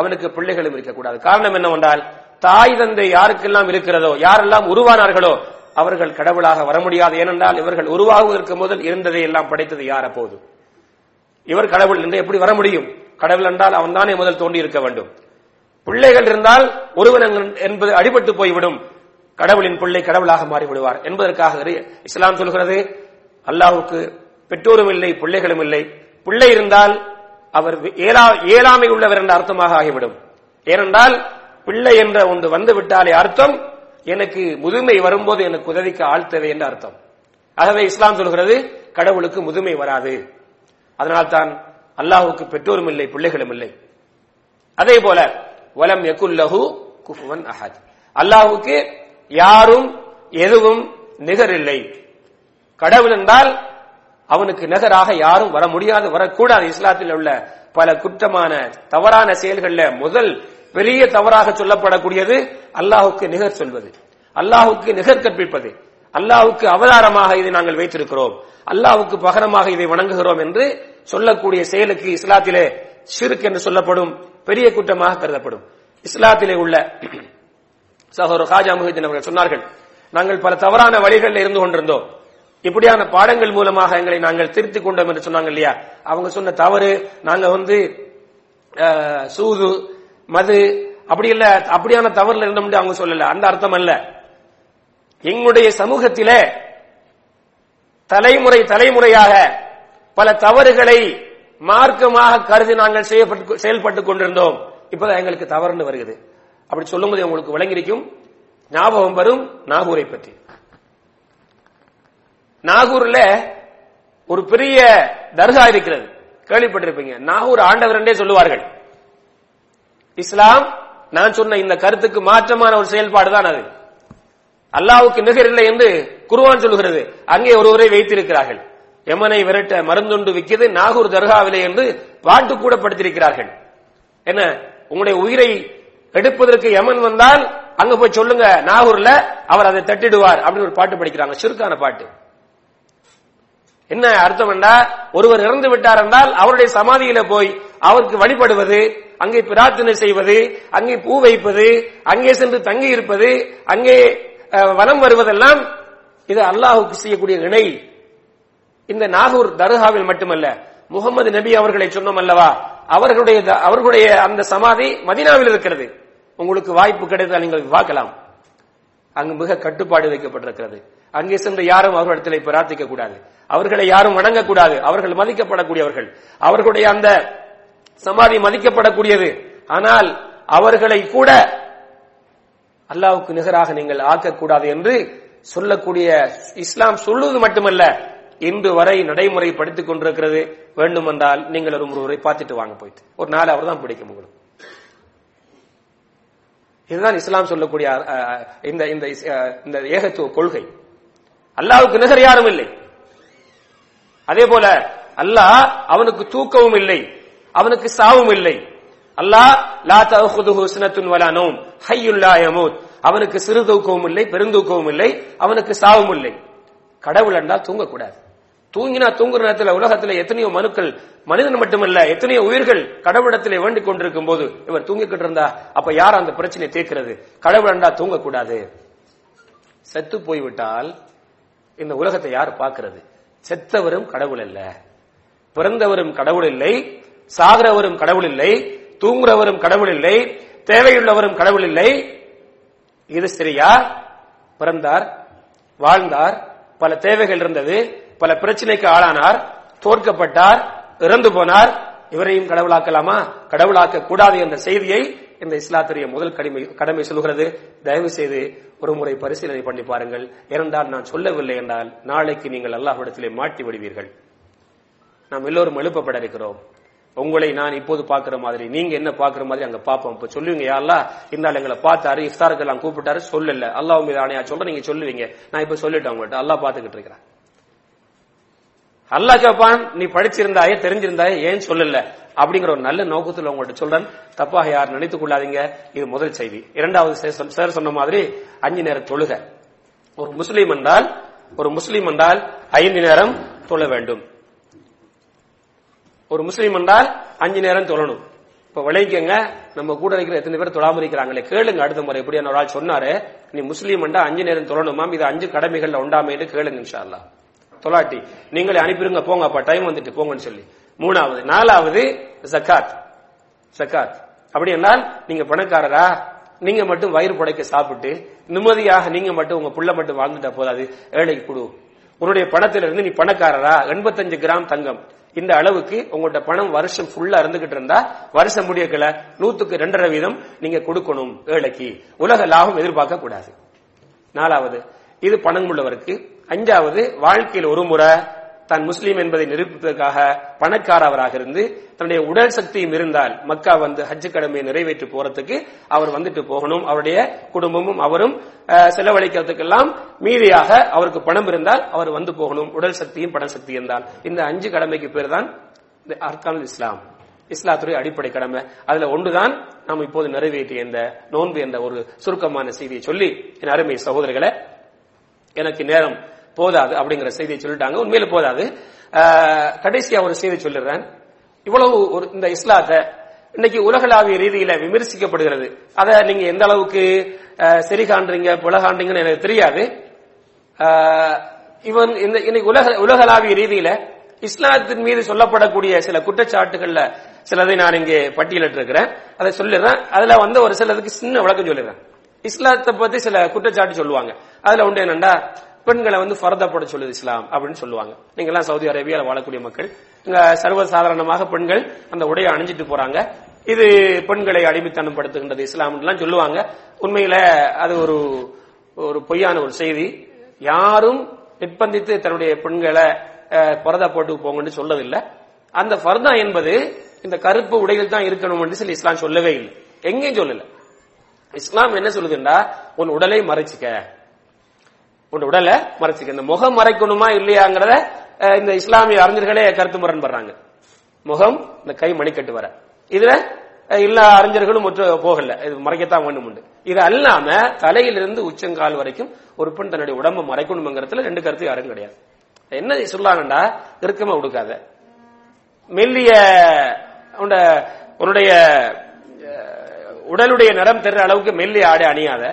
அவனுக்கு பிள்ளைகளும் இருக்கக்கூடாது. காரணம் என்னவென்றால் தாய் தந்தை யாருக்கெல்லாம் இருக்கிறதோ யாரெல்லாம் உருவானார்களோ அவர்கள் கடவுளாக வர முடியாது. ஏனென்றால் இவர்கள் உருவாகுவதற்கு முதல் இருந்ததை எல்லாம் படைத்தது யார் அப்போது? இவர் கடவுள் என்று எப்படி வர முடியும்? கடவுள் என்றால் அவன் தானே முதல் தோண்டி இருக்க வேண்டும். பிள்ளைகள் இருந்தால் ஒருவன் என்பது அடிபட்டு போய்விடும். கடவுளின் பிள்ளை கடவுளாக மாறிவிடுவார் என்பதற்காக இஸ்லாம் சொல்கிறது அல்லாவுக்கு பெற்றோரும் இல்லை பிள்ளைகளும் இல்லை. பிள்ளை இருந்தால் அவர் ஏழாமை உள்ளவர் என்ற அர்த்தமாக ஆகிவிடும். ஏனென்றால் பிள்ளை என்ற ஒன்று வந்து விட்டாலே அர்த்தம் எனக்கு முதுமை வரும்போது எனக்கு உதவிக்கு ஆள் தேவை என்ற அர்த்தம். ஆகவே இஸ்லாம் சொல்கிறது கடவுளுக்கு முதுமை வராது. அதனால்தான் அல்லாஹுக்கு பெற்றோரும் இல்லை பிள்ளைகளும் இல்லை. அதே போல வலம் எகுல்லஹு குஃபுவன் அஹத். அல்லாஹுக்கு யாரும் எதுவும் நிகரில்லை. கடவுள் என்றால் அவனுக்கு நிகராக யாரும் வர முடியாது வரக்கூடாது. இஸ்லாத்தில் உள்ள பல குற்றமான தவறான செயல்கள்ல முதல் பெரிய தவறாக சொல்லப்படக்கூடியது அல்லாஹுக்கு நிகர் சொல்வது. அல்லாஹுக்கு நிகர் கற்பிப்பது. அல்லாஹுக்கு அவதாரமாக இதை நாங்கள் வைத்திருக்கிறோம். அல்லாஹுக்கு பகரமாக இதை வணங்குகிறோம் என்று சொல்லக்கூடிய செயலுக்கு இஸ்லாத்திலே ஷிர்க் என்று சொல்லப்படும் பெரிய குற்றமாக கருதப்படும். இஸ்லாத்திலே உள்ள சகோதரர் ஹாஜா முஹிதீன் அவர்கள் சொன்னார்கள் நாங்கள் பல தவறான வழிகளில் இருந்து கொண்டிருந்தோம். இப்படியான பாடங்கள் மூலமாக எங்களை நாங்கள் திருத்திக் கொண்டோம் என்று சொன்னாங்க இல்லையா? அவங்க சொன்ன தவறு நாங்க வந்து சூது மது அப்படி இல்ல அப்படியான தவறுல இருந்தோம் அவங்க சொல்லல. அந்த அர்த்தம் அல்ல. எங்களுடைய சமூகத்திலே தலைமுறை தலைமுறையாக பல தவறுகளை மார்க்கமாக கருதி நாங்கள் செய்யப்பட்டு செயல்பட்டுக் கொண்டிருந்தோம். இப்பதான் எங்களுக்கு தவறுன்னு வருகிறது. அப்படி சொல்லும்போது உங்களுக்கு விளங்கியிருக்கும். ஞாபகம் வரும் நாகூரை பற்றி. நாகூர்ல ஒரு பெரிய தர்கா இருக்கிறது. கேள்விப்பட்டிருப்பீங்க. நாகூர் ஆண்டவர் என்றே சொல்லுவார்கள். இஸ்லாம் நான் சொன்ன இந்த கருத்துக்கு மாற்றமான ஒரு செயல்பாடு தான் அது. அல்லாவுக்கு நிகர் இல்லை என்று குருவான் சொல்லுகிறது. அங்கே ஒருவரை வைத்திருக்கிறார்கள். யமனை விரட்ட மருந்துண்டு விற்கிறது நாகூர் தர்காவிலே என்று பாட்டு கூட படுத்திருக்கிறார்கள் என்ன? உங்களுடைய உயிரை எடுப்பதற்கு யமன் வந்தால் அங்க போய் சொல்லுங்க நாகூர்ல அவர் அதை தட்டிடுவார் அப்படின்னு ஒரு பாட்டு படிக்கிறாங்க. சுருக்கான பாட்டு. என்ன அர்த்தம் என்றா ஒருவர் இறந்து விட்டார் என்றால் அவருடைய சமாதியில போய் அவருக்கு வழிபடுவது அங்கே பிரார்த்தனை செய்வது அங்கே பூ வைப்பது அங்கே சென்று தங்கி இருப்பது அங்கே வனம் வருவதெல்லாம் இது அல்லாஹுக்கு செய்யக்கூடிய இணை. இந்த நாகூர் தர்காவில் மட்டுமல்ல முகமது நபி அவர்களை சொன்னோம் அல்லவா? அவர்களுடைய அவர்களுடைய அந்த சமாதி மதீனாவில் இருக்கிறது. உங்களுக்கு வாய்ப்பு கிடைத்தால் நீங்கள் பார்க்கலாம். அங்கு மிக கட்டுப்பாடு வைக்கப்பட்டிருக்கிறது. அங்கே சென்று யாரும் அவர்களிடத்தில் பிரார்த்திக்க கூடாது. அவர்களை யாரும் வணங்கக்கூடாது. அவர்கள் மதிக்கப்படக்கூடியவர்கள். அவர்களுடைய அந்த சமாதி மதிக்கப்படக்கூடியது. ஆனால் அவர்களை கூட அல்லாவுக்கு நிகராக நீங்கள் ஆக்கக்கூடாது என்று சொல்லக்கூடிய இஸ்லாம் சொல்லுவது மட்டுமல்ல. இன்று வரை நடைமுறைப்படுத்திக் கொண்டிருக்கிறது. வேண்டுமென்றால் நீங்கள் ஒரு முறை பார்த்துட்டு வாங்க போயிட்டு. ஒரு நாள் அவர் தான் பிடிக்கும் உங்களுக்கு. இதுதான் இஸ்லாம் சொல்லக்கூடிய இந்த இந்த இந்த ஏகத்துவ கொள்கை. அல்லாவுக்கு நிகர் யாரும் இல்லை. அதே போல அல்லாஹ் அவனுக்கு தூக்கமும் இல்லை. அவனுக்கு சாவும் இல்லை. அல்லாஹ் லா தஅخذஹு சினத்துன் வலா நௌம். ஹய்யுல் யமூத். அவனுக்கு சிறு தூக்கமும் இல்லை பெருந்தூக்கமும் இல்லை அவனுக்கு சாவும் இல்லை. கடவுள் என்றால் தூங்கக்கூடாது. தூங்கினா தூங்குற நேரத்தில் உலகத்தில் எத்தனையோ மனுக்கள் மனிதன் மட்டுமல்ல எத்தனையோ உயிர்கள் கடவுளிடத்திலே வேண்டிக் கொண்டிருக்கும் போது இவர் தூங்கிக்கிட்டு இருந்தா அப்ப யார் அந்த பிரச்சனையை தீர்க்கிறது? கடவுள் தூங்கக்கூடாது. செத்து போய்விட்டால் இந்த உலகத்தை யார் பார்க்கிறது? செத்தவரும் கடவுள் அல்ல. பிறந்தவரும் கடவுள் இல்லை சாகிறவரும் கடவுள் இல்லை தூங்குறவரும் கடவுள் இல்லை தேவையுள்ளவரும் கடவுள் இல்லை. இது சரியா பிறந்தார் வாழ்ந்தார் பல தேவைகள் இருந்தது. பல பிரச்சனைக்கு ஆளானார் தோற்கப்பட்டார் இறந்து போனார். இவரையும் கடவுளாக்கலாமா? கடவுளாக்க கூடாது என்ற செய்தியை இந்த இஸ்லாத்துடைய முதல் கடமை கடமை சொல்கிறது தயவு செய்து ஒரு முறை பரிசீலனை பண்ணி பாருங்கள். இரண்டால் நான் சொல்லவில்லை என்றால் நாளைக்கு நீங்கள் அல்லாஹ்விடத்திலே மாட்டி விடுவீர்கள். நாம் எல்லோரும் எழுப்பப்பட இருக்கிறோம். உங்களை நான் இப்போது பாக்குற மாதிரி நீங்க என்ன பாக்குற மாதிரி அங்க பாப்போம் இப்ப சொல்லுவீங்க யா அல்லாஹ் எங்களை பார்த்தாரு இஃப்தாருக்கு எல்லாம் கூப்பிட்டாரு சொல்லல. அல்லாஹ் மீது ஆணையா சொல்ற நீங்க சொல்லுவீங்க. நான் இப்ப சொல்லிட்டேன் உங்கள்கிட்ட அல்லாஹ் பாத்துக்கிட்டு இருக்கிறேன் அல்லாஹ் கேட்பான் நீ படிச்சிருந்தாயே தெரிஞ்சிருந்தாயே ஏன் சொல்லல? அப்படிங்கிற ஒரு நல்ல நோக்கத்தில் உங்கள்கிட்ட சொல்றேன். தப்பாக யார் நினைத்துக் கொள்ளாதீங்க. இது முதல் செய்தி. இரண்டாவது சார் சொன்ன மாதிரி அஞ்சு நேரம் தொழுக. ஒரு முஸ்லீம் என்றால் ஒரு முஸ்லீம் என்றால் ஐந்து நேரம் தொழ வேண்டும். ஒரு முஸ்லீம் என்றால் அஞ்சு நேரம் தொழணும். இப்ப விளைவிக்கங்க நம்ம கூட இருக்கிற எத்தனை பேர் தொழாம இருக்கிறாங்களே? கேளுங்க அடுத்த முறை எப்படி ஒரு ஆள் சொன்னாரு நீ முஸ்லீம் என்றா அஞ்சு நேரம் தொழணுமாம் இது அஞ்சு கடமைகள்ல உண்டாமேன்னு கேளுங்க இன்ஷா அல்லாஹ். தொலாட்டி நீங்களே அனுப்பிடுங்க போங்க டைம் வந்துட்டு போங்கன்னு சொல்லி. மூணாவது நாலாவது ஜக்காத் ஜக்காத் அப்படி என்றால் நீங்க பணக்காரரா? நீங்க மட்டும் வயிறு புடைக்க சாப்பிட்டு நிம்மதியாக நீங்க மட்டும் உங்க புள்ள மட்டும் வாழ்ந்துட்டா போதாது. ஏழைக்கு கொடு. உன்னுடைய பணத்திலிருந்து இருந்து நீ பணக்காரரா? 85 கிராம் தங்கம். இந்த அளவுக்கு உங்கள்ட்ட பணம் வருஷம் ஃபுல்லா இருந்துகிட்டு இருந்தா வருஷம் முடியக்கல நூத்துக்கு ரெண்டரை வீதம் நீங்க கொடுக்கணும் ஏழைக்கு. உலக லாபம் எதிர்பார்க்க கூடாது நாலாவது இது பணம் உள்ளவருக்கு அஞ்சாவது வாழ்க்கையில் ஒரு முறை தான் முஸ்லீம் என்பதை நிரூபிப்பதற்காக பணக்காரவராக இருந்து தன்னுடைய உடல் சக்தியும் இருந்தால் மக்கா வந்து ஹஜ்ஜு கடமையை நிறைவேற்றி போறதுக்கு அவர் வந்துட்டு போகணும். அவருடைய குடும்பமும் அவரும் செலவழிக்கிறதுக்கெல்லாம் மீதியாக அவருக்கு பணம் இருந்தால் அவர் வந்து போகணும். உடல் சக்தியும் பண சக்தி இருந்தால். இந்த அஞ்சு கடமைக்கு பேர் தான் இந்த அர்கானுல் இஸ்லாம். இஸ்லாத்துடைய அடிப்படை கடமை. அதுல ஒன்றுதான் நாம் இப்போது நிறைவேற்றிய இந்த நோன்பு என்ற ஒரு சுருக்கமான செய்தியை சொல்லி என் அருமை சகோதரர்களை எனக்கு நேரம் போதாது அப்படிங்கிற செய்தியை சொல்லிட்டாங்க. உண்மையில போதாது. கடைசியா ஒரு செய்தி சொல்லிடுறேன். இவ்வளவு ஒரு இந்த இஸ்லாத்தை இன்னைக்கு உலகளாவிய ரீதியில விமர்சிக்கப்படுகிறது. அதை நீங்க எந்த அளவுக்கு சரி காண்றீங்க புல காண்றீங்கன்னு எனக்கு தெரியாது. ஆஹ், இவன் இந்த இன்னைக்கு உலக உலகளாவிய ரீதியில இஸ்லாத்தின் மீது சொல்லப்படக்கூடிய சில குற்றச்சாட்டுகள்ல சிலதை நான் இங்கே பட்டியலிட்டு இருக்கிறேன் அதை சொல்லிடுறேன். அதுல வந்து ஒரு சிலதுக்கு சின்ன விளக்கம் சொல்லிடுறேன். இஸ்லாத்தை பத்தி சில குற்றச்சாட்டு சொல்லுவாங்க. அதுல ஒன்று என்னண்டா? பெண்களை வந்து ஃபர்தா போட சொல்லுது இஸ்லாம் அப்படின்னு சொல்லுவாங்க. நீங்க எல்லாம் சவுதி அரேபியால வாழக்கூடிய மக்கள். இங்க சர்வசாதாரணமாக பெண்கள் அந்த உடையை அணிஞ்சிட்டு போறாங்க. இது பெண்களை அடிமைத்தனம் படுத்துகின்றது இஸ்லாம் சொல்லுவாங்க. உண்மையில அது ஒரு ஒரு பொய்யான ஒரு செய்தி. யாரும் நிர்பந்தித்து தன்னுடைய பெண்களை பரதா போட்டு போங்கன்னு சொல்லவில்லை. அந்த பரதா என்பது இந்த கருப்பு உடையில் தான் இருக்கணும் என்று சொல்லி இஸ்லாம் சொல்லவே இல்லை. எங்கேயும் சொல்லல. இஸ்லாம் என்ன சொல்லுதுன்னா உன் உடலை மறைச்சிக்க. உன் உடலை மறைச்சிக்க. இந்த முகம் மறைக்கணுமா இல்லையாங்கிறத இந்த இஸ்லாமிய அறிஞர்களே கருத்து முரண்படுறாங்க. முகம் இந்த கை மணிக்கட்டு வர. இதுல எல்லா அறிஞர்களும் போகல. இது மறைக்கத்தான் வேண்டும் உண்டு. இது அல்லாம தலையிலிருந்து உச்சங்கால் வரைக்கும் ஒரு பெண் தன்னுடைய உடம்பு மறைக்கணுங்கிறதுல ரெண்டு கருத்து யாரும் கிடையாது. என்ன சொல்லாங்கண்டா இறுக்கமா உடுக்காத. மெல்லிய உன்னுடைய உடலுடைய நிறம் தெரிற அளவுக்கு மெல்லிய ஆடை அணியாத.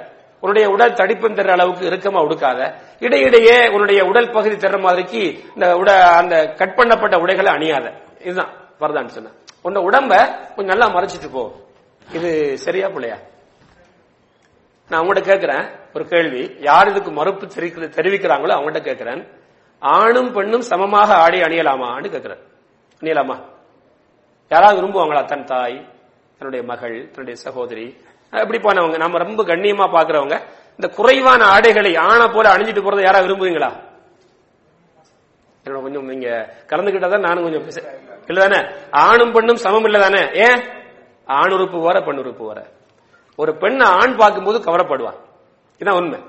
உன்னுடைய உடல் தடிப்பும் தர்ற அளவுக்கு இறுக்கமா உடுக்காத. இடையிடையே உன்னுடைய உடல் பகுதி தர்ற மாதிரிக்கு இந்த உட அந்த கட் பண்ணப்பட்ட உடைகளை அணியாத. இதுதான் வரதான்னு சொன்ன. உன்ன உடம்ப கொஞ்சம் நல்லா மறைச்சிட்டு போ. இது சரியா பிள்ளையா? நான் அவங்கள்ட்ட கேட்கிறேன் ஒரு கேள்வி. யார் இதுக்கு மறுப்பு தெரிவிக்கிறாங்களோ அவங்கள்ட்ட கேட்கிறேன். ஆணும் பெண்ணும் சமமாக ஆடை அணியலாமான்னு கேட்கிறேன். அணியலாமா? யாராவது விரும்புவாங்களா தன் தாய் தன்னுடைய மகள் தன்னுடைய சகோதரி? அப்படி போனவங்க? நம்ம ரொம்ப கண்ணியமா பாக்குறவங்க இந்த குறைவான ஆடைகளை ஆணை போல அணிஞ்சிட்டு போறதை யாரா விரும்புவீங்களா? என்னோட கொஞ்சம் நீங்க கலந்துகிட்டாதான் நானும் கொஞ்சம் பேச இல்லதானே? ஆணும் பெண்ணும் சமம் இல்லதானே? ஏன் ஆண் உறுப்பு வர பெண் உறுப்பு வர ஒரு பெண் ஆண் பார்க்கும்போது கவரப்படுவான் இதான் உண்மை.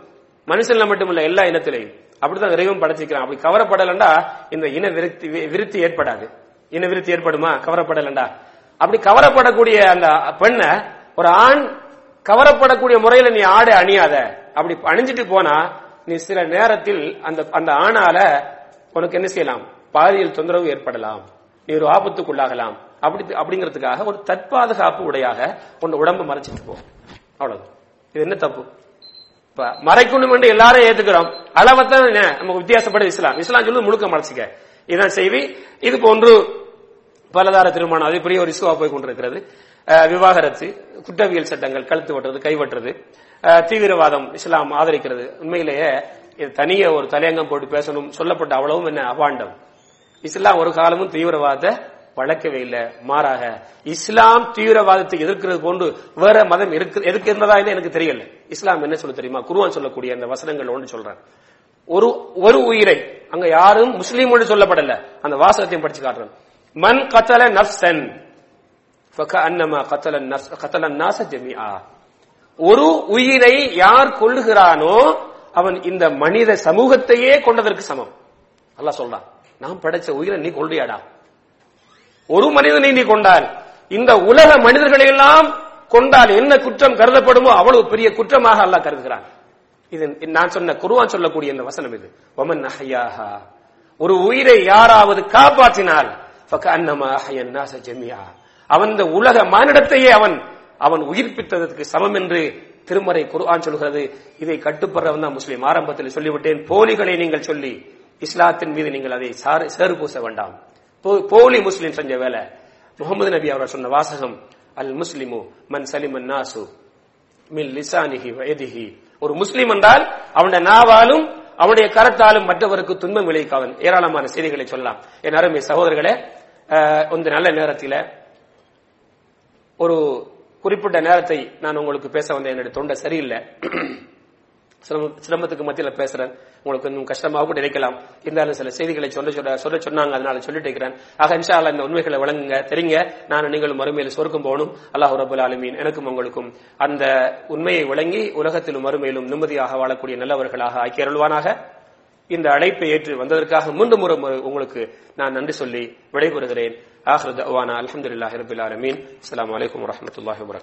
மனுஷன்ல மட்டுமல்ல எல்லா இனத்திலையும். அப்படித்தான் விரைவும் படைச்சிக்கிறான் அப்படி கவரப்படலண்டா இந்த இன விருத்தி விருத்தி ஏற்படாது. இன விருத்தி ஏற்படுமா? கவரப்படலண்டா. அப்படி கவரப்படக்கூடிய அந்த பெண்ணை ஒரு ஆண் கவரப்படக்கூடிய முறையில நீ ஆடை அணியாத. அப்படி அணிஞ்சிட்டு போனா நீ சில நேரத்தில் அந்த அந்த ஆணால உனக்கு என்ன செய்யலாம்? பாலியல் தொந்தரவு ஏற்படலாம். நீ ஒரு ஆபத்துக்குள்ளாகலாம். அப்படி அப்படிங்கிறதுக்காக ஒரு தற்பாதுகாப்பு உடையாக உன் உடம்பு மறைச்சிட்டு போ. அவ்வளவு இது என்ன தப்பு? இப்ப மறைக்கணும் என்று எல்லாரும் ஏத்துக்கிறோம். அளவத்தான் என்ன, நமக்கு வித்தியாசப்பட இஸ்லாம். இஸ்லாம் சொல்லுது முழுக்க மறைச்சிக்க. இதான் செய்வி இது போன்று பலதார திருமணம். அது பெரிய ஒரு இசுவா போய் கொண்டிருக்கிறது. விவாகரத்து குற்றவியல் சட்டங்கள் கழுத்து வெட்டுறது கைவற்றுறது தீவிரவாதம் இஸ்லாம் ஆதரிக்கிறது. உண்மையிலேயே இது தனியே ஒரு தலையங்கம் போட்டு பேசணும் சொல்லப்பட்ட அவ்வளவும் என்ன அபாண்டம். இஸ்லாம் ஒரு காலமும் தீவிரவாதத்தை வளர்க்கவே இல்லை. மாறாக இஸ்லாம் தீவிரவாதத்தை எதிர்க்கிறது போன்று வேற மதம் இருக்கு எதிர்க்கிறதா எனக்கு தெரியல. இஸ்லாம் என்ன சொல்ல தெரியுமா? குருவான் சொல்லக்கூடிய அந்த வசனங்கள் ஒன்று சொல்றேன். ஒரு ஒரு உயிரை அங்க யாரும் முஸ்லீம் ஒன்று சொல்லப்படல. அந்த வாசகத்தையும் படிச்சு காட்டுறேன். மன் கத்தல நப்சன் ஃபகஅன்னமா கத்தல கத்தலன் நாச ஜமீஆ ஒரு உயிரை யார் கொள்ளுகிறானோ அவன் இந்த மனித சமூகத்தையே கொண்டதற்கு சமம். அல்லா சொல்றான் நான் படைச்ச உயிரை நீ கொள்றியாடா ஒரு மனிதனை நீ கொண்டால் இந்த உலக மனிதர்களை எல்லாம் கொண்டால் என்ன குற்றம் கருதப்படுமோ அவ்வளவு பெரிய குற்றமாக அல்லாஹ் கருதுகிறான். இது நான் சொன்ன குருவான் சொல்லக்கூடிய இந்த வசனம் இது. ஒமன் அஹையாஹா. ஒரு உயிரை யாராவது காப்பாற்றினால் ஃபகஅன்னமா அஹ்யன் நாஸ ஜமீஆ. அவன் இந்த உலக மானிடத்தையே அவன் அவன் உயிர்ப்பித்ததற்கு சமம் என்று திருமறை குர்ஆன் சொல்கிறது. இதை கட்டுப்படுறவன் தான் முஸ்லீம். ஆரம்பத்தில் சொல்லிவிட்டேன் போலிகளை நீங்கள் சொல்லி இஸ்லாத்தின் மீது நீங்கள் அதை சாறு- சேறு பூச வேண்டாம். போ- போலி முஸ்லீம் செஞ்ச வேலை. முகமது நபி அவர் சொன்ன வாசகம் அல் முஸ்லிமு மன் சலிமன் நாசு மின் லிசானிஹி வயதிஹி. ஒரு முஸ்லீம் என்றால் அவனுடைய நாவாலும் அவனுடைய கரத்தாலும் மற்றவருக்கு துன்பம் விளைவிக்காதன் ஏராளமான செய்திகளை சொல்லலாம். என் அருமை சகோதரர்களே இந்த நல்ல நேரத்தில் ஒரு குறிப்பிட்ட நேரத்தை நான் உங்களுக்கு பேச வந்த என்னுடைய தொண்டை சரியில்லை. சிரம- சிரமத்துக்கு மத்தியில் பேசுறேன். உங்களுக்கு இன்னும் கஷ்டமாக கூட இருக்கலாம். இருந்தாலும் சில செய்திகளை சொல்ல சொல்ல சொல்ல சொன்னாங்க. அதனால சொல்லிட்டு இருக்கிறேன். ஆக இன்ஷா இந்த உண்மைகளை வழங்குங்க. தெரியுங்க நான் நீங்களும் மறுமையில் சொருக்கும் போகணும். அல்லாஹ் ரபுல் ஆலமீன். எனக்கும் உங்களுக்கும் அந்த உண்மையை விளங்கி உலகத்திலும் மறுமையிலும் நிம்மதியாக வாழக்கூடிய நல்லவர்களாக ஆக்கிய இந்த அழைப்பை ஏற்று வந்ததற்காக மீண்டும் ஒரு முறை உங்களுக்கு நான் நன்றி சொல்லி விடைபெறுகிறேன். آخر دعوانا الحمد لله رب العالمين. السلام عليكم ورحمة الله وبركاته.